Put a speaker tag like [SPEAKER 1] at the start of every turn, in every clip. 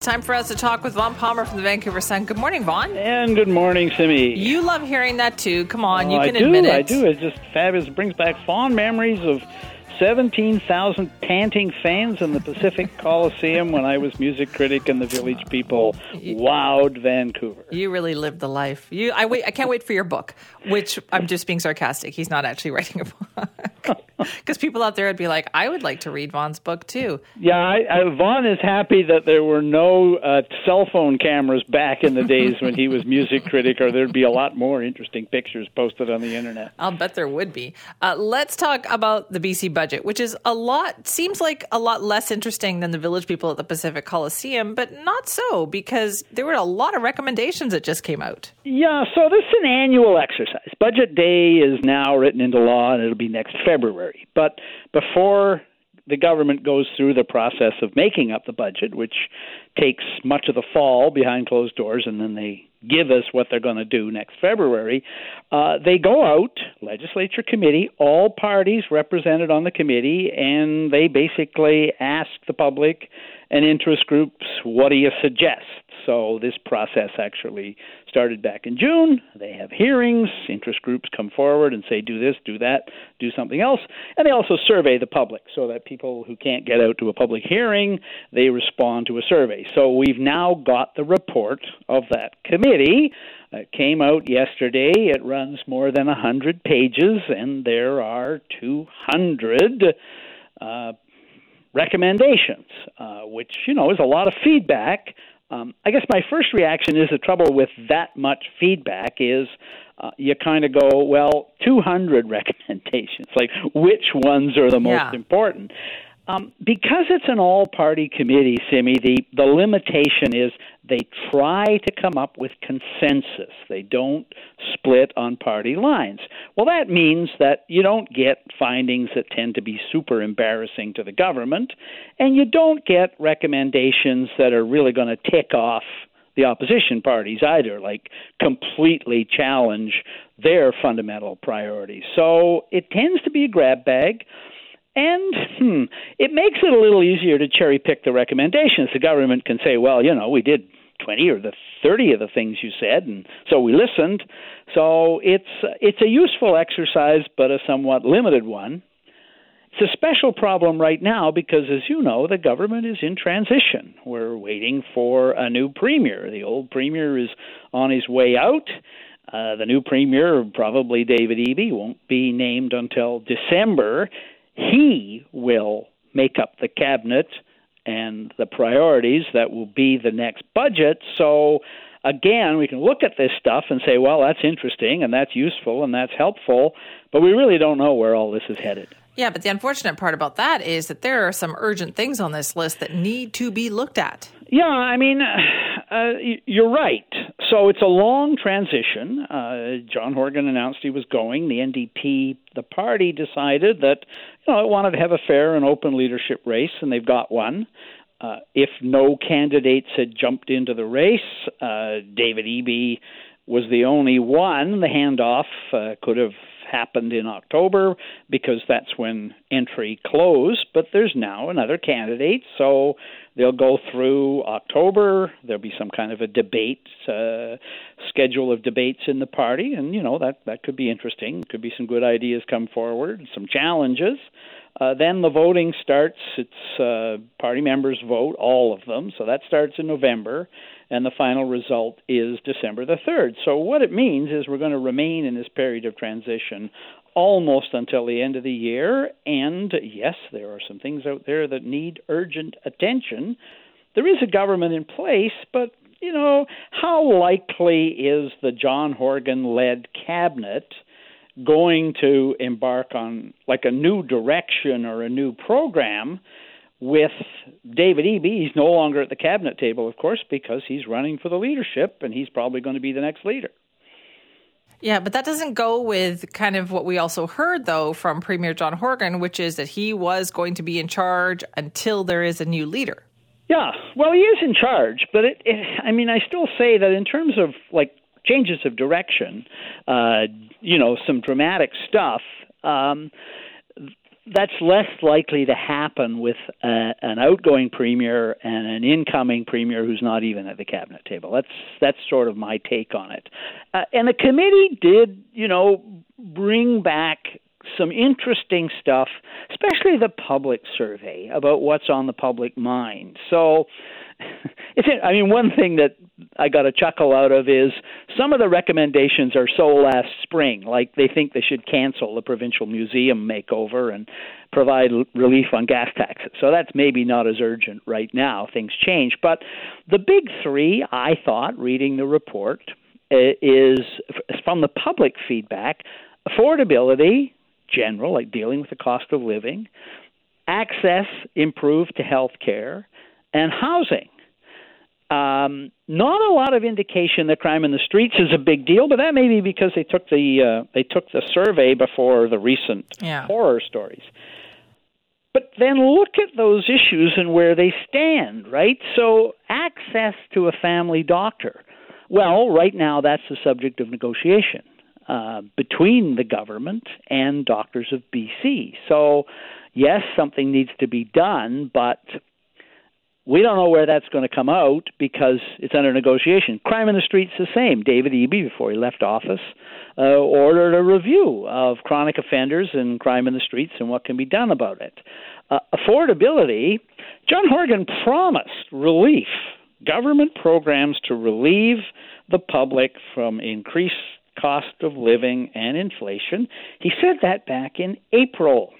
[SPEAKER 1] Time for us to talk with Vaughn Palmer from the Vancouver Sun. Good morning, Vaughn.
[SPEAKER 2] And good morning, Simi.
[SPEAKER 1] You love hearing that too. Come on,
[SPEAKER 2] oh,
[SPEAKER 1] you can
[SPEAKER 2] I do,
[SPEAKER 1] admit it.
[SPEAKER 2] I do. It's just fabulous. It brings back fond memories of 17,000 panting fans in the Pacific Coliseum when I was music critic and the village people wowed Vancouver.
[SPEAKER 1] You really lived the life. You, I wait. I can't wait for your book. Which I'm just being sarcastic. He's not actually writing a book. Because people out there would be like, I would like to read Vaughn's book too.
[SPEAKER 2] Yeah, I, I, Vaughn is happy that there were no uh, cell phone cameras back in the days when he was music critic, or there'd be a lot more interesting pictures posted on the internet.
[SPEAKER 1] I'll bet there would be. Uh, let's talk about the BC budget, which is a lot, seems like a lot less interesting than the village people at the Pacific Coliseum, but not so because there were a lot of recommendations that just came out.
[SPEAKER 2] Yeah, so this is an annual exercise. Budget day is now written into law, and it'll be next February. But before the government goes through the process of making up the budget, which takes much of the fall behind closed doors, and then they give us what they're going to do next February. Uh, they go out, legislature committee, all parties represented on the committee, and they basically ask the public and interest groups, what do you suggest? So this process actually started back in June. They have hearings. Interest groups come forward and say, do this, do that, do something else. And they also survey the public so that people who can't get out to a public hearing, they respond to a survey. So we've now got the report of that committee. It came out yesterday. It runs more than 100 pages, and there are 200 uh, recommendations, uh, which, you know, is a lot of feedback um, I guess my first reaction is the trouble with that much feedback is uh, you kind of go, well, 200 recommendations. Like, which ones are the most
[SPEAKER 1] yeah.
[SPEAKER 2] important? Um, because it's an all party committee, Simi, the, the limitation is they try to come up with consensus. They don't split on party lines. Well, that means that you don't get findings that tend to be super embarrassing to the government, and you don't get recommendations that are really going to tick off the opposition parties either, like completely challenge their fundamental priorities. So it tends to be a grab bag. And hmm, it makes it a little easier to cherry pick the recommendations. The government can say, well, you know, we did 20 or the 30 of the things you said, and so we listened. So it's it's a useful exercise, but a somewhat limited one. It's a special problem right now because, as you know, the government is in transition. We're waiting for a new premier. The old premier is on his way out. Uh, the new premier, probably David Eby, won't be named until December he will make up the cabinet and the priorities that will be the next budget. So, again, we can look at this stuff and say, well, that's interesting and that's useful and that's helpful, but we really don't know where all this is headed.
[SPEAKER 1] Yeah, but the unfortunate part about that is that there are some urgent things on this list that need to be looked at.
[SPEAKER 2] Yeah, I mean, uh, you're right. So it's a long transition. Uh, John Horgan announced he was going. The NDP, the party, decided that you know it wanted to have a fair and open leadership race, and they've got one. Uh, if no candidates had jumped into the race, uh, David Eby was the only one. The handoff uh, could have happened in October because that's when entry closed, but there's now another candidate, so they'll go through October. There'll be some kind of a debate uh, schedule of debates in the party, and you know that that could be interesting. Could be some good ideas come forward, some challenges. Uh, then the voting starts. It's uh, party members vote, all of them. So that starts in November, and the final result is December the 3rd. So what it means is we're going to remain in this period of transition almost until the end of the year. And yes, there are some things out there that need urgent attention. There is a government in place, but you know, how likely is the John Horgan led cabinet going to embark on like a new direction or a new program with David Eby. He's no longer at the cabinet table, of course, because he's running for the leadership and he's probably going to be the next leader.
[SPEAKER 1] Yeah, but that doesn't go with kind of what we also heard, though, from Premier John Horgan, which is that he was going to be in charge until there is a new leader.
[SPEAKER 2] Yeah, well, he is in charge, but it, it, I mean, I still say that in terms of like changes of direction, uh, you know, some dramatic stuff. Um, that's less likely to happen with a, an outgoing premier and an incoming premier who's not even at the cabinet table. That's that's sort of my take on it. Uh, and the committee did, you know, bring back some interesting stuff, especially the public survey about what's on the public mind. So it's I mean one thing that I got a chuckle out of is some of the recommendations are so last spring like they think they should cancel the provincial museum makeover and provide relief on gas taxes. So that's maybe not as urgent right now. Things change, but the big 3 I thought reading the report eh, is from the public feedback affordability general like dealing with the cost of living access improved to health care and housing. Um, not a lot of indication that crime in the streets is a big deal, but that may be because they took the uh, they took the survey before the recent
[SPEAKER 1] yeah.
[SPEAKER 2] horror stories. But then look at those issues and where they stand, right? So access to a family doctor. Well, right now that's the subject of negotiation uh, between the government and doctors of BC. So yes, something needs to be done, but we don't know where that's going to come out because it's under negotiation. Crime in the streets the same. David Eby, before he left office, uh, ordered a review of chronic offenders and crime in the streets and what can be done about it. Uh, affordability. John Horgan promised relief, government programs to relieve the public from increased cost of living and inflation. He said that back in April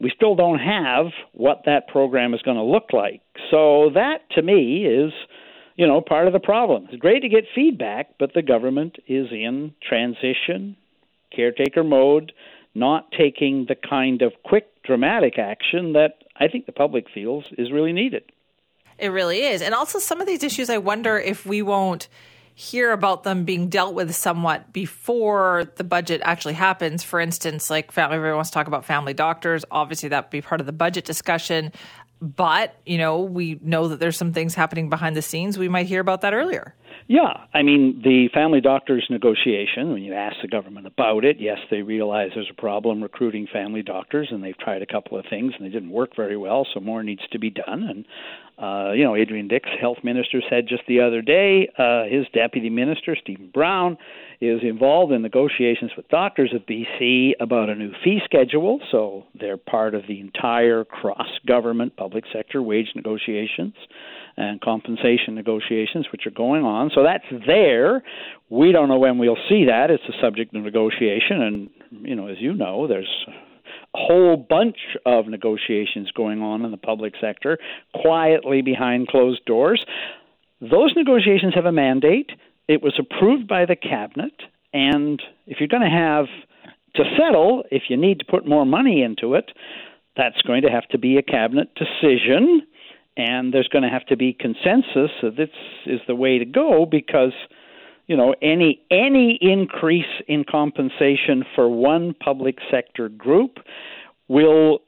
[SPEAKER 2] we still don't have what that program is going to look like. So that to me is you know part of the problem. It's great to get feedback, but the government is in transition, caretaker mode, not taking the kind of quick dramatic action that I think the public feels is really needed.
[SPEAKER 1] It really is. And also some of these issues I wonder if we won't hear about them being dealt with somewhat before the budget actually happens. For instance, like family, everyone wants to talk about family doctors. Obviously, that would be part of the budget discussion. But, you know, we know that there's some things happening behind the scenes. We might hear about that earlier.
[SPEAKER 2] Yeah, I mean, the family doctors negotiation, when you ask the government about it, yes, they realize there's a problem recruiting family doctors, and they've tried a couple of things and they didn't work very well, so more needs to be done. And, uh, you know, Adrian Dix, health minister, said just the other day uh, his deputy minister, Stephen Brown, is involved in negotiations with doctors of BC about a new fee schedule, so they're part of the entire cross government public sector wage negotiations and compensation negotiations, which are going on. So that's there. We don't know when we'll see that. It's a subject of negotiation, and you know, as you know, there's whole bunch of negotiations going on in the public sector, quietly behind closed doors. Those negotiations have a mandate. It was approved by the cabinet, and if you're going to have to settle, if you need to put more money into it, that's going to have to be a cabinet decision and there's going to have to be consensus that this is the way to go because you know any any increase in compensation for one public sector group will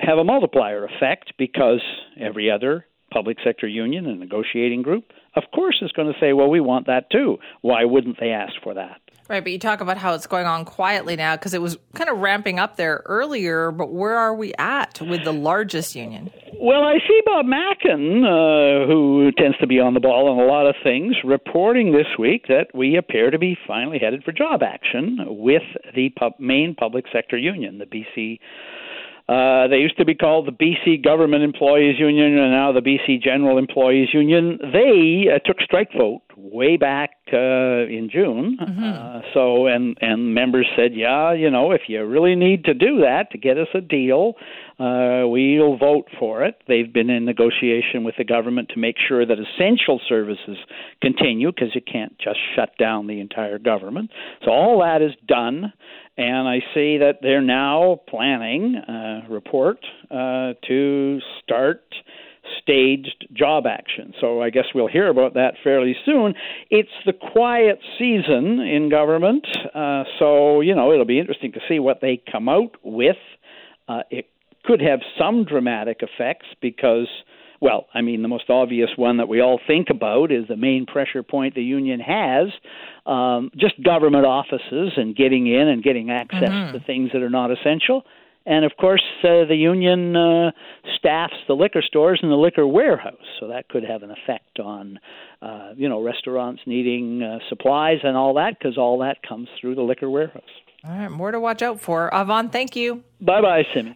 [SPEAKER 2] have a multiplier effect because every other public sector union and negotiating group of course is going to say well we want that too why wouldn't they ask for that
[SPEAKER 1] Right, but you talk about how it's going on quietly now because it was kind of ramping up there earlier, but where are we at with the largest union?
[SPEAKER 2] Well, I see Bob Mackin, uh, who tends to be on the ball on a lot of things, reporting this week that we appear to be finally headed for job action with the pub- main public sector union, the BC uh, they used to be called the BC Government Employees Union and now the BC General Employees Union. They uh, took strike vote way back uh, in June. Mm-hmm. Uh, so and and members said, yeah, you know, if you really need to do that to get us a deal, uh, we'll vote for it. They've been in negotiation with the government to make sure that essential services continue because you can't just shut down the entire government. So all that is done and I see that they're now planning a report uh, to start staged job action. So I guess we'll hear about that fairly soon. It's the quiet season in government, uh, so you know it'll be interesting to see what they come out with. Uh, it could have some dramatic effects because well, I mean, the most obvious one that we all think about is the main pressure point the union has um, just government offices and getting in and getting access mm-hmm. to things that are not essential. And of course, uh, the union uh, staffs the liquor stores and the liquor warehouse, so that could have an effect on, uh, you know, restaurants needing uh, supplies and all that, because all that comes through the liquor warehouse.
[SPEAKER 1] All right, more to watch out for. Avon, thank you.
[SPEAKER 2] Bye bye, Simi.